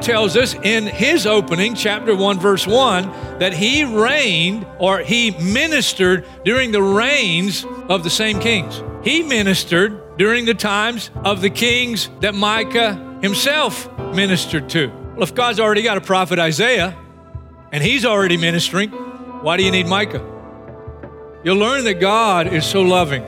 Tells us in his opening, chapter 1, verse 1, that he reigned or he ministered during the reigns of the same kings. He ministered during the times of the kings that Micah himself ministered to. Well, if God's already got a prophet Isaiah and he's already ministering, why do you need Micah? You'll learn that God is so loving.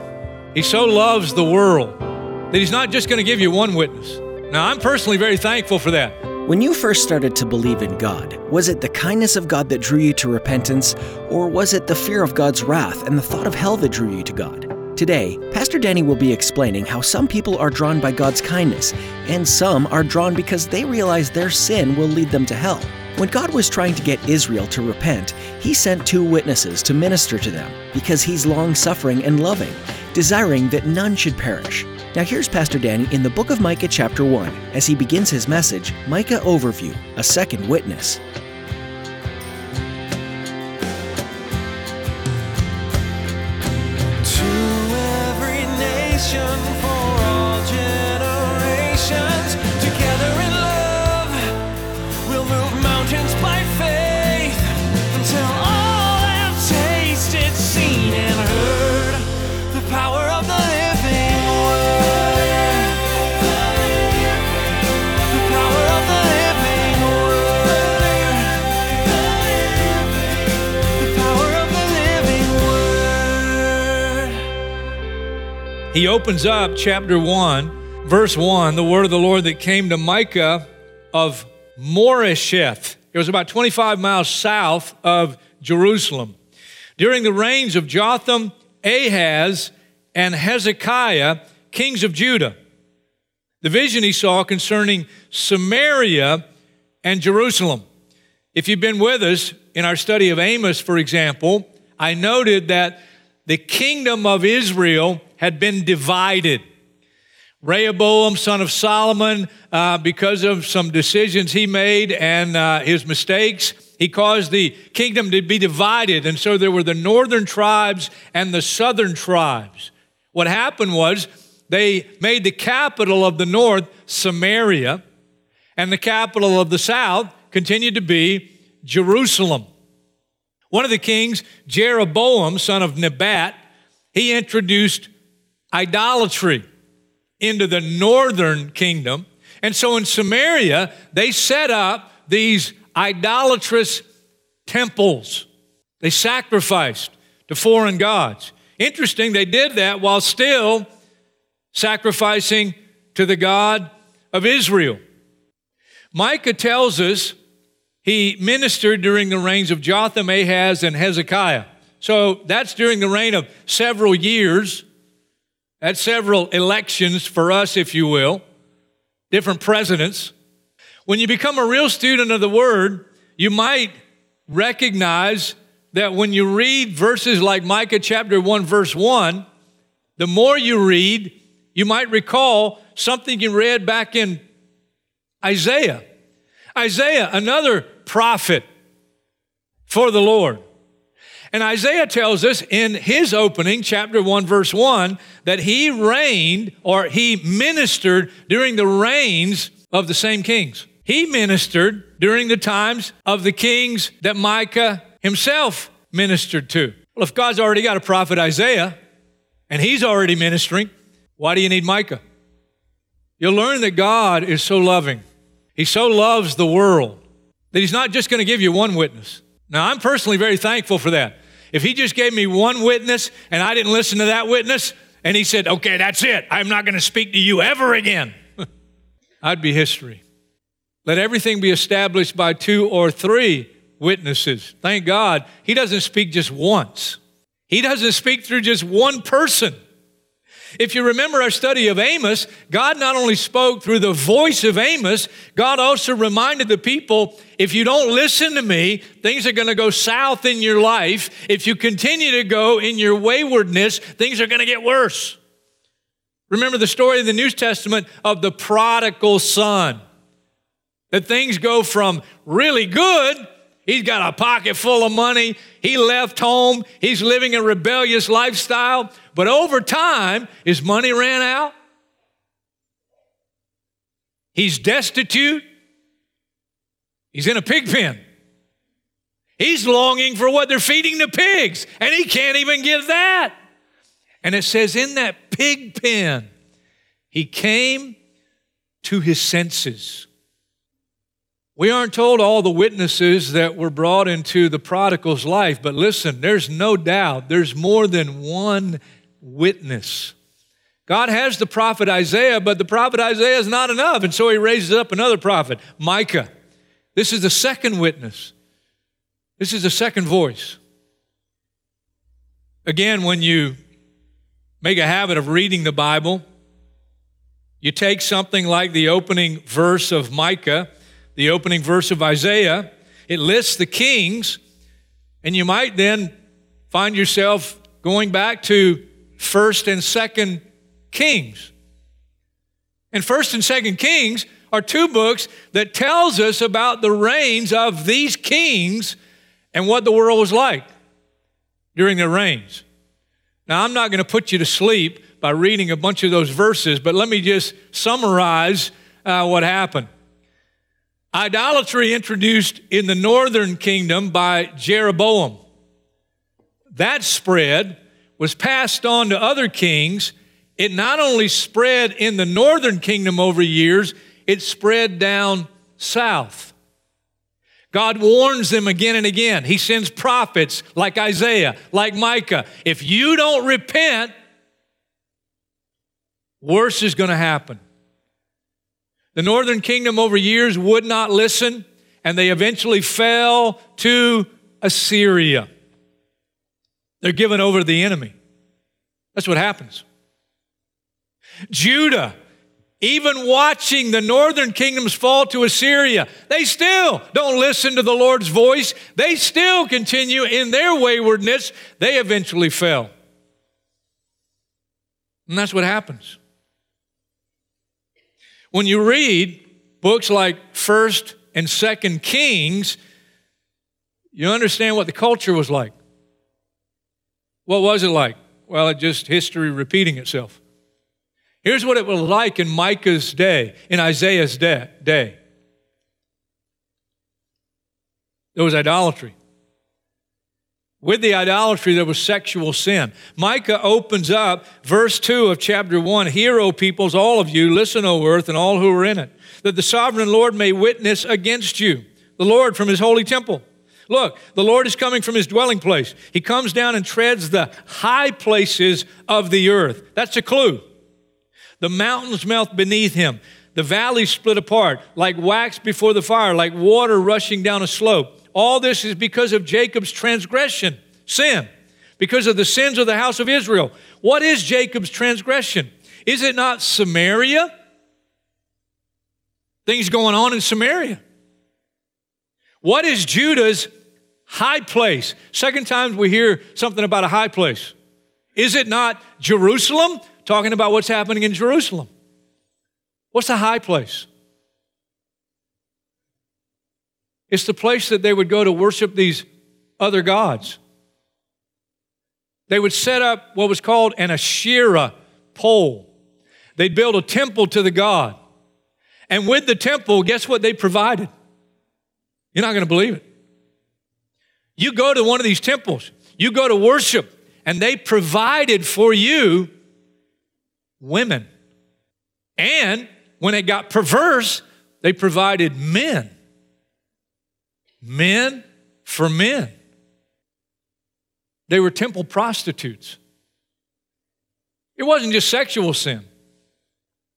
He so loves the world that he's not just going to give you one witness. Now, I'm personally very thankful for that. When you first started to believe in God, was it the kindness of God that drew you to repentance, or was it the fear of God's wrath and the thought of hell that drew you to God? Today, Pastor Danny will be explaining how some people are drawn by God's kindness, and some are drawn because they realize their sin will lead them to hell. When God was trying to get Israel to repent, He sent two witnesses to minister to them because He's long suffering and loving, desiring that none should perish. Now, here's Pastor Danny in the book of Micah, chapter 1, as he begins his message Micah Overview, a second witness. He opens up chapter 1, verse 1, the word of the Lord that came to Micah of Moresheth. It was about 25 miles south of Jerusalem. During the reigns of Jotham, Ahaz, and Hezekiah, kings of Judah. The vision he saw concerning Samaria and Jerusalem. If you've been with us in our study of Amos, for example, I noted that the kingdom of Israel had been divided. Rehoboam, son of Solomon, uh, because of some decisions he made and uh, his mistakes, he caused the kingdom to be divided. And so there were the northern tribes and the southern tribes. What happened was they made the capital of the north Samaria, and the capital of the south continued to be Jerusalem. One of the kings, Jeroboam, son of Nebat, he introduced idolatry into the northern kingdom. And so in Samaria, they set up these idolatrous temples. They sacrificed to foreign gods. Interesting, they did that while still sacrificing to the God of Israel. Micah tells us he ministered during the reigns of Jotham, Ahaz, and Hezekiah. So that's during the reign of several years. That's several elections for us, if you will, different presidents. When you become a real student of the Word, you might recognize that when you read verses like Micah chapter 1, verse 1, the more you read, you might recall something you read back in Isaiah. Isaiah, another prophet for the Lord. And Isaiah tells us in his opening, chapter 1, verse 1, that he reigned or he ministered during the reigns of the same kings. He ministered during the times of the kings that Micah himself ministered to. Well, if God's already got a prophet Isaiah and he's already ministering, why do you need Micah? You'll learn that God is so loving. He so loves the world that he's not just going to give you one witness. Now, I'm personally very thankful for that. If he just gave me one witness and I didn't listen to that witness, and he said, okay, that's it, I'm not going to speak to you ever again, I'd be history. Let everything be established by two or three witnesses. Thank God, he doesn't speak just once, he doesn't speak through just one person. If you remember our study of Amos, God not only spoke through the voice of Amos, God also reminded the people if you don't listen to me, things are going to go south in your life. If you continue to go in your waywardness, things are going to get worse. Remember the story in the New Testament of the prodigal son. That things go from really good, he's got a pocket full of money, he left home, he's living a rebellious lifestyle, but over time, his money ran out. He's destitute. He's in a pig pen. He's longing for what they're feeding the pigs, and he can't even give that. And it says, in that pig pen, he came to his senses. We aren't told all the witnesses that were brought into the prodigal's life, but listen, there's no doubt there's more than one witness. God has the prophet Isaiah, but the prophet Isaiah is not enough, and so he raises up another prophet, Micah. This is the second witness. This is the second voice. Again, when you make a habit of reading the Bible, you take something like the opening verse of Micah, the opening verse of Isaiah, it lists the kings, and you might then find yourself going back to first and second Kings. And first and second Kings are two books that tells us about the reigns of these kings and what the world was like during their reigns. Now, I'm not going to put you to sleep by reading a bunch of those verses, but let me just summarize uh, what happened. Idolatry introduced in the northern kingdom by Jeroboam. That spread was passed on to other kings. It not only spread in the northern kingdom over years, it spread down south. God warns them again and again. He sends prophets like Isaiah, like Micah. If you don't repent, worse is going to happen. The northern kingdom over years would not listen, and they eventually fell to Assyria. They're given over to the enemy. That's what happens. Judah even watching the northern kingdoms fall to Assyria, they still don't listen to the Lord's voice. They still continue in their waywardness. They eventually fell. And that's what happens. When you read books like 1st and 2nd Kings, you understand what the culture was like. What was it like? Well, it just history repeating itself. Here's what it was like in Micah's day, in Isaiah's day. day. There was idolatry. With the idolatry, there was sexual sin. Micah opens up verse 2 of chapter 1 Hear, O peoples, all of you, listen, O earth, and all who are in it, that the sovereign Lord may witness against you, the Lord from his holy temple. Look, the Lord is coming from his dwelling place. He comes down and treads the high places of the earth. That's a clue. The mountains melt beneath him. The valleys split apart like wax before the fire, like water rushing down a slope. All this is because of Jacob's transgression, sin, because of the sins of the house of Israel. What is Jacob's transgression? Is it not Samaria? Things going on in Samaria. What is Judah's high place? Second time we hear something about a high place. Is it not Jerusalem? talking about what's happening in Jerusalem. What's the high place? It's the place that they would go to worship these other gods. They would set up what was called an Asherah pole. They'd build a temple to the god. And with the temple, guess what they provided? You're not going to believe it. You go to one of these temples, you go to worship, and they provided for you women. And when it got perverse, they provided men. Men for men. They were temple prostitutes. It wasn't just sexual sin,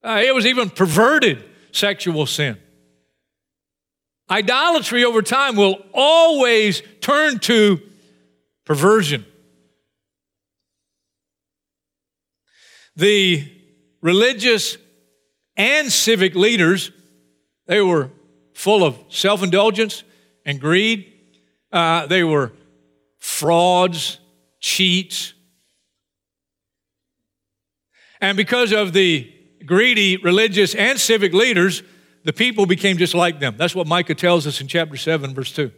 uh, it was even perverted sexual sin. Idolatry over time will always turn to perversion. The religious and civic leaders, they were full of self indulgence and greed. Uh, they were frauds, cheats. And because of the greedy religious and civic leaders, the people became just like them. That's what Micah tells us in chapter 7, verse 2.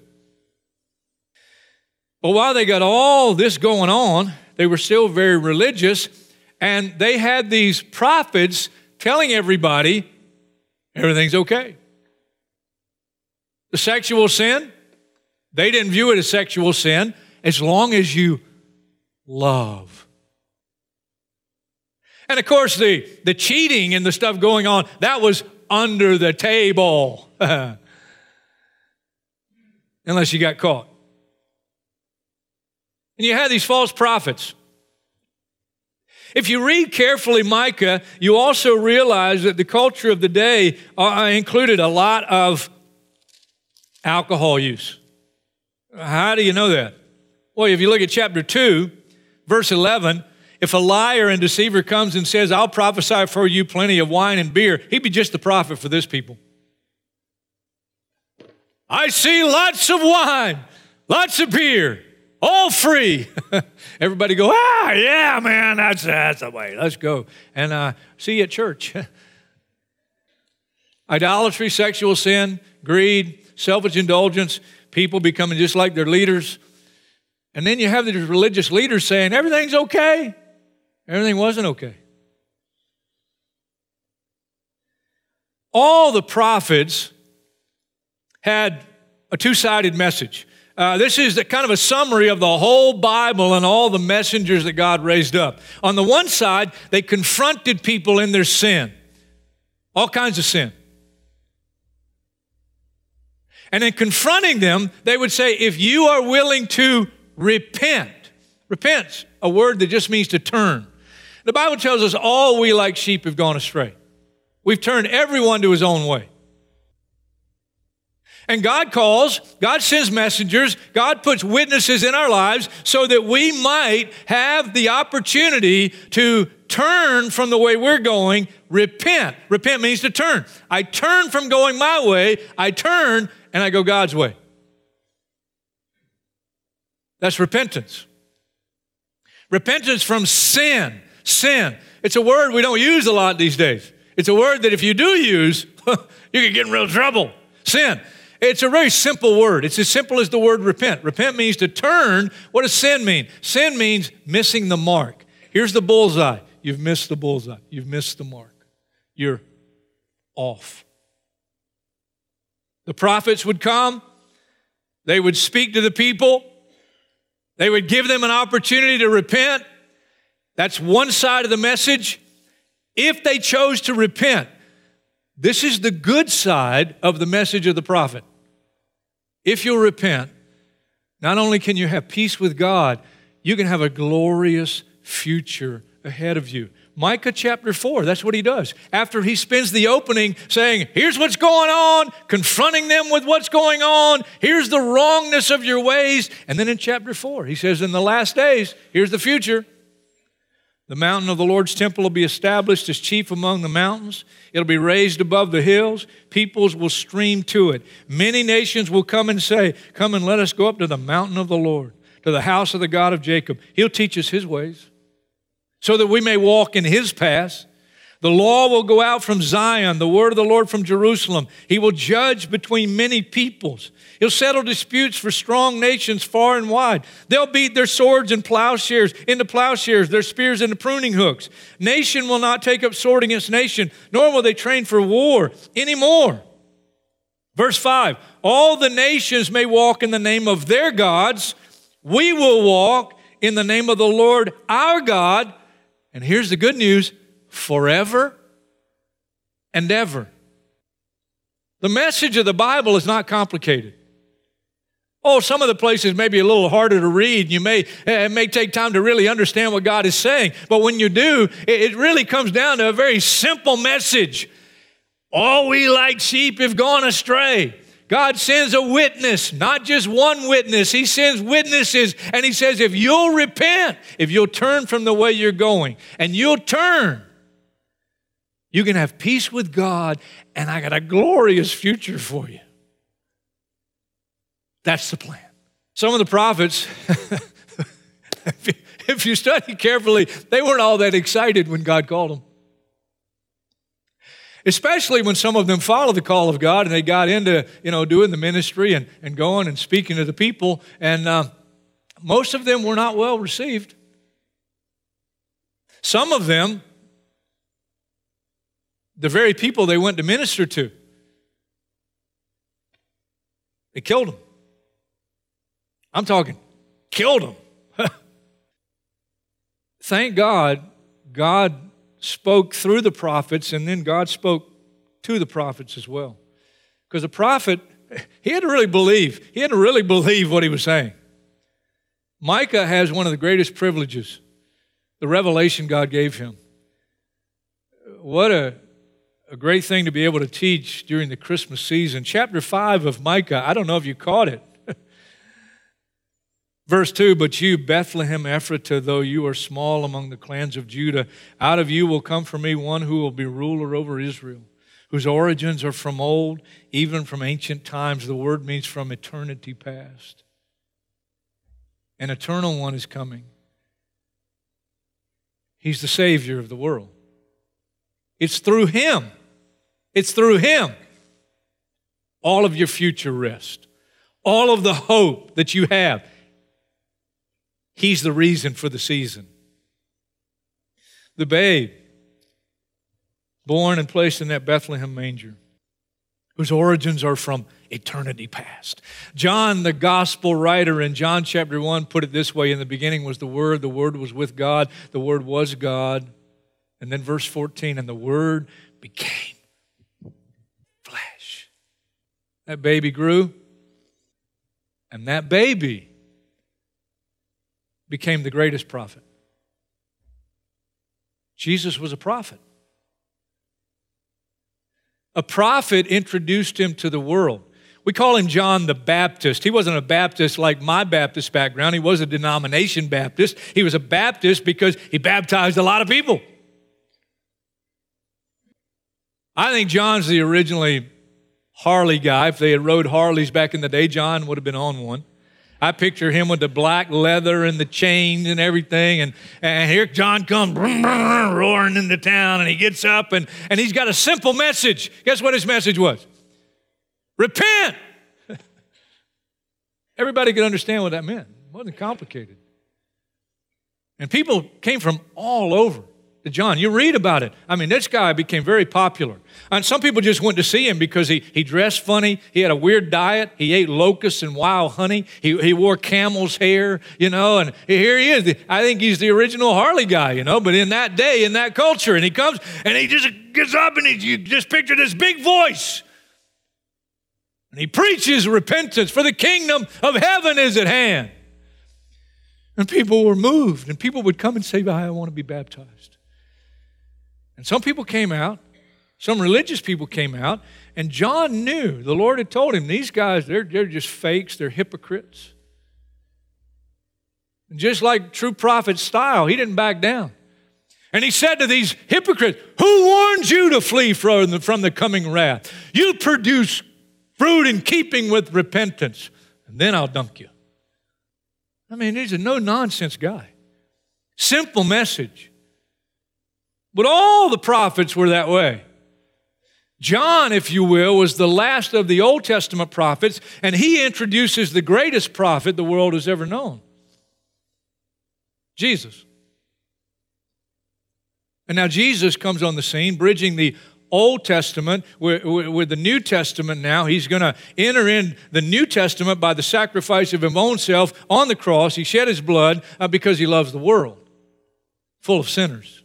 But while they got all this going on, they were still very religious, and they had these prophets telling everybody everything's okay. The sexual sin, they didn't view it as sexual sin as long as you love. And of course, the, the cheating and the stuff going on, that was under the table. Unless you got caught. And you had these false prophets. If you read carefully Micah, you also realize that the culture of the day uh, included a lot of alcohol use. How do you know that? Well, if you look at chapter 2, verse 11, if a liar and deceiver comes and says, I'll prophesy for you plenty of wine and beer, he'd be just the prophet for this people. I see lots of wine, lots of beer, all free. Everybody go, ah, yeah, man, that's, that's the way. Let's go. And uh, see you at church. Idolatry, sexual sin, greed, selfish indulgence, people becoming just like their leaders. And then you have these religious leaders saying, everything's okay. Everything wasn't okay. All the prophets had a two sided message. Uh, this is the, kind of a summary of the whole Bible and all the messengers that God raised up. On the one side, they confronted people in their sin, all kinds of sin. And in confronting them, they would say, if you are willing to repent, repent's a word that just means to turn. The Bible tells us all we like sheep have gone astray. We've turned everyone to his own way. And God calls, God sends messengers, God puts witnesses in our lives so that we might have the opportunity to turn from the way we're going, repent. Repent means to turn. I turn from going my way, I turn and I go God's way. That's repentance. Repentance from sin. Sin. It's a word we don't use a lot these days. It's a word that if you do use, you can get in real trouble. Sin. It's a very simple word. It's as simple as the word repent. Repent means to turn. What does sin mean? Sin means missing the mark. Here's the bullseye. You've missed the bullseye. You've missed the mark. You're off. The prophets would come, they would speak to the people, they would give them an opportunity to repent. That's one side of the message. If they chose to repent, this is the good side of the message of the prophet. If you'll repent, not only can you have peace with God, you can have a glorious future ahead of you. Micah chapter 4, that's what he does. After he spends the opening saying, Here's what's going on, confronting them with what's going on, here's the wrongness of your ways. And then in chapter 4, he says, In the last days, here's the future. The mountain of the Lord's temple will be established as chief among the mountains. It'll be raised above the hills. Peoples will stream to it. Many nations will come and say, Come and let us go up to the mountain of the Lord, to the house of the God of Jacob. He'll teach us his ways so that we may walk in his paths. The law will go out from Zion, the word of the Lord from Jerusalem. He will judge between many peoples. He'll settle disputes for strong nations far and wide. They'll beat their swords and plowshares into plowshares, their spears into pruning hooks. Nation will not take up sword against nation, nor will they train for war anymore. Verse 5 All the nations may walk in the name of their gods. We will walk in the name of the Lord our God and here's the good news forever and ever. The message of the Bible is not complicated. Oh, some of the places may be a little harder to read. You may, eh, it may take time to really understand what God is saying. But when you do, it really comes down to a very simple message. All we like sheep have gone astray. God sends a witness, not just one witness. He sends witnesses, and He says, if you'll repent, if you'll turn from the way you're going, and you'll turn, you can have peace with God, and I got a glorious future for you. That's the plan. Some of the prophets, if you study carefully, they weren't all that excited when God called them especially when some of them followed the call of God and they got into, you know, doing the ministry and, and going and speaking to the people. And uh, most of them were not well received. Some of them, the very people they went to minister to, they killed them. I'm talking, killed them. Thank God, God spoke through the prophets, and then God spoke to the prophets as well. Because the prophet, he had to really believe. He had to really believe what he was saying. Micah has one of the greatest privileges the revelation God gave him. What a, a great thing to be able to teach during the Christmas season. Chapter 5 of Micah, I don't know if you caught it. Verse 2 But you, Bethlehem Ephratah, though you are small among the clans of Judah, out of you will come for me one who will be ruler over Israel, whose origins are from old, even from ancient times. The word means from eternity past. An eternal one is coming. He's the Savior of the world. It's through Him. It's through Him. All of your future rest, all of the hope that you have He's the reason for the season. The babe, born and placed in that Bethlehem manger, whose origins are from eternity past. John, the gospel writer in John chapter 1, put it this way In the beginning was the Word, the Word was with God, the Word was God. And then verse 14, and the Word became That baby grew, and that baby became the greatest prophet. Jesus was a prophet. A prophet introduced him to the world. We call him John the Baptist. He wasn't a Baptist like my Baptist background. He was a denomination Baptist. He was a Baptist because he baptized a lot of people. I think John's the originally Harley guy. If they had rode Harleys back in the day, John would have been on one. I picture him with the black leather and the chains and everything. And, and here John comes roaring into town and he gets up and, and he's got a simple message. Guess what his message was? Repent. Everybody could understand what that meant. It wasn't complicated. And people came from all over to John. You read about it. I mean, this guy became very popular. And some people just went to see him because he, he dressed funny. He had a weird diet. He ate locusts and wild honey. He, he wore camel's hair, you know, and here he is. I think he's the original Harley guy, you know, but in that day, in that culture. And he comes and he just gets up and he, you just picture this big voice. And he preaches repentance, for the kingdom of heaven is at hand. And people were moved, and people would come and say, I want to be baptized. And some people came out, some religious people came out, and John knew, the Lord had told him, these guys, they're, they're just fakes, they're hypocrites. And just like true prophet style, he didn't back down. And he said to these hypocrites, Who warned you to flee from the, from the coming wrath? You produce fruit in keeping with repentance, and then I'll dunk you. I mean, he's a no nonsense guy. Simple message. But all the prophets were that way. John, if you will, was the last of the Old Testament prophets, and he introduces the greatest prophet the world has ever known Jesus. And now Jesus comes on the scene, bridging the Old Testament with, with, the New Testament now. He's going to enter in the New Testament by the sacrifice of his own self on the cross. He shed his blood uh, because he loves the world, full of sinners.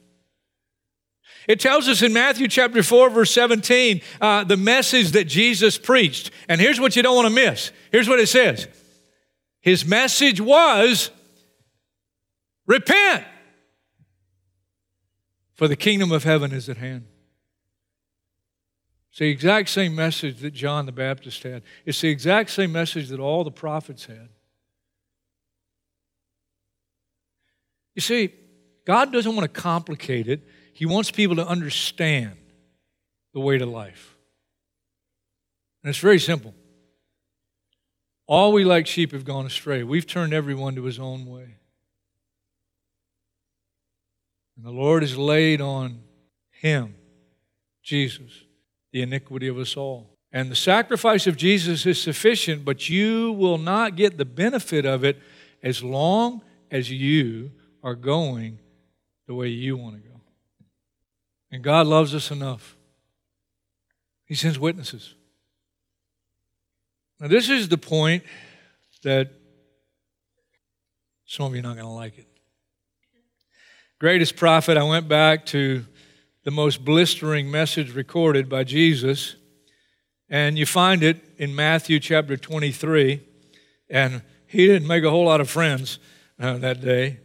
It tells us in Matthew chapter 4, verse 17, uh, the message that Jesus preached. And here's what you don't want to miss. Here's what it says His message was repent, for the kingdom of heaven is at hand. It's the exact same message that John the Baptist had. It's the exact same message that all the prophets had. You see, God doesn't want to complicate it, He wants people to understand the way to life. And it's very simple. All we like sheep have gone astray. We've turned everyone to his own way. And the Lord has laid on him, Jesus, the iniquity of us all. And the sacrifice of Jesus is sufficient, but you will not get the benefit of it as long as you are going the way you want to go. And God loves us enough. He sends witnesses. Now, this is the point that some of you are not going to like it. Greatest prophet, I went back to the most blistering message recorded by Jesus, and you find it in Matthew chapter 23. And he didn't make a whole lot of friends uh, that day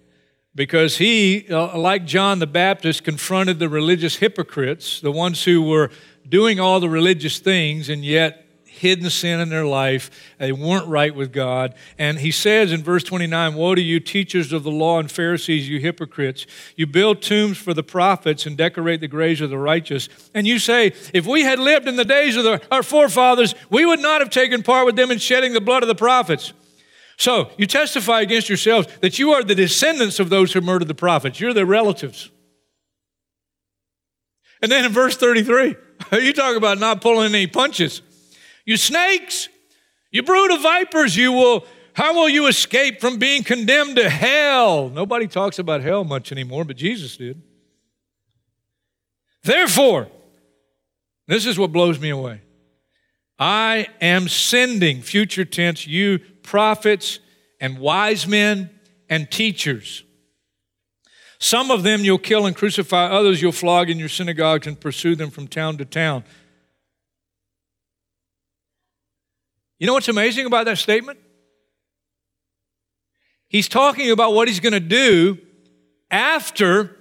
because he, uh, like John the Baptist, confronted the religious hypocrites, the ones who were doing all the religious things and yet hidden sin in their life. They weren't right with God. And he says in verse 29 Woe to you, teachers of the law and Pharisees, you hypocrites! You build tombs for the prophets and decorate the graves of the righteous. And you say, If we had lived in the days of the, our forefathers, we would not have taken part with them in shedding the blood of the prophets. So you testify against yourselves that you are the descendants of those who murdered the prophets. You're their relatives. And then in verse 33, you talk about not pulling any punches. You snakes, you brood of vipers, you will, how will you escape from being condemned to hell? Nobody talks about hell much anymore, but Jesus did. Therefore, this is what blows me away. I am sending, future tense, you prophets and wise men and teachers. Some of them you'll kill and crucify, others you'll flog in your synagogues and pursue them from town to town. You know what's amazing about that statement? He's talking about what he's going to do after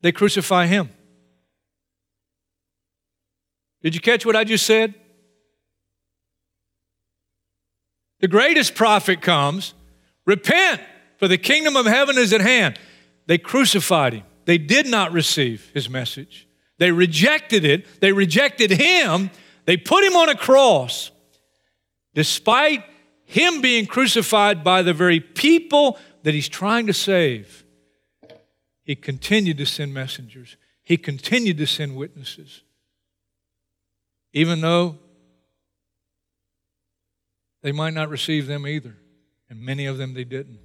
they crucify him. Did you catch what I just said? The greatest prophet comes, repent, for the kingdom of heaven is at hand. They crucified him. They did not receive his message. They rejected it. They rejected him they put him on a cross. Despite him being crucified by the very people that he's trying to save, he continued to send messengers. He continued to send witnesses. Even though they might not receive them either, and many of them they didn't.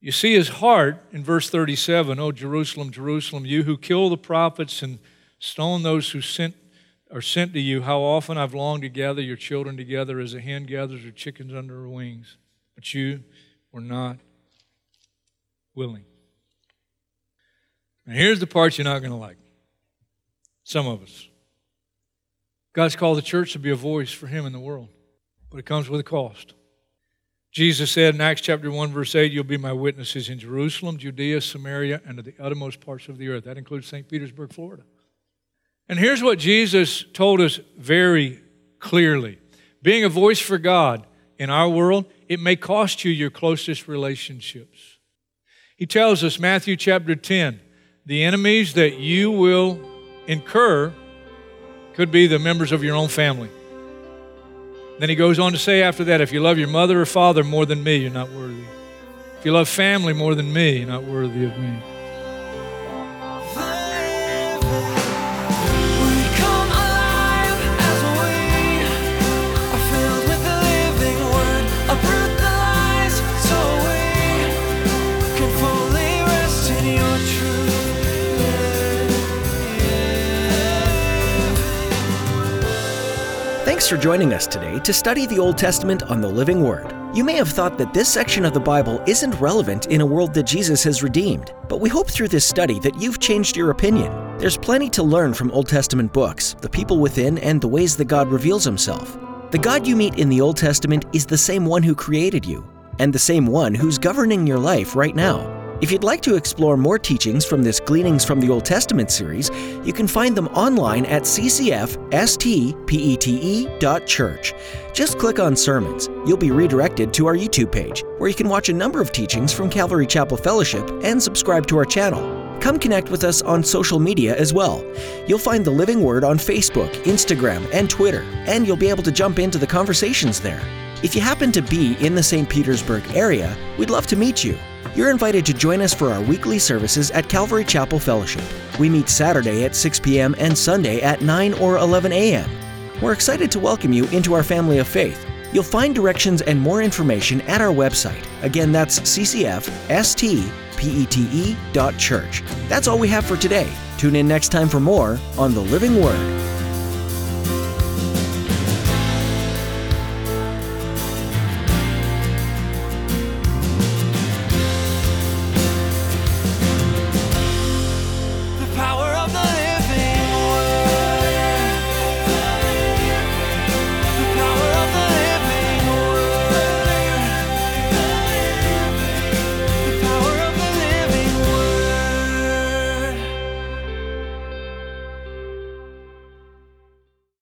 You see his heart in verse 37 Oh, Jerusalem, Jerusalem, you who kill the prophets and Stone those who sent are sent to you. How often I've longed to gather your children together as a hen gathers her chickens under her wings, but you were not willing. Now, here's the part you're not going to like. Some of us. God's called the church to be a voice for Him in the world, but it comes with a cost. Jesus said in Acts chapter 1, verse 8, You'll be my witnesses in Jerusalem, Judea, Samaria, and to the uttermost parts of the earth. That includes St. Petersburg, Florida. And here's what Jesus told us very clearly being a voice for God in our world, it may cost you your closest relationships. He tells us, Matthew chapter 10, the enemies that you will incur could be the members of your own family. Then he goes on to say after that, if you love your mother or father more than me, you're not worthy. If you love family more than me, you're not worthy of me. For joining us today to study the Old Testament on the Living Word. You may have thought that this section of the Bible isn't relevant in a world that Jesus has redeemed, but we hope through this study that you've changed your opinion. There's plenty to learn from Old Testament books, the people within, and the ways that God reveals himself. The God you meet in the Old Testament is the same one who created you, and the same one who's governing your life right now. If you'd like to explore more teachings from this Gleanings from the Old Testament series, you can find them online at ccfstpete.church. Just click on Sermons. You'll be redirected to our YouTube page, where you can watch a number of teachings from Calvary Chapel Fellowship and subscribe to our channel. Come connect with us on social media as well. You'll find the Living Word on Facebook, Instagram, and Twitter, and you'll be able to jump into the conversations there. If you happen to be in the St. Petersburg area, we'd love to meet you. You're invited to join us for our weekly services at Calvary Chapel Fellowship. We meet Saturday at 6 p.m. and Sunday at 9 or 11 a.m. We're excited to welcome you into our family of faith. You'll find directions and more information at our website. Again, that's ccfstpete.church. That's all we have for today. Tune in next time for more on the Living Word.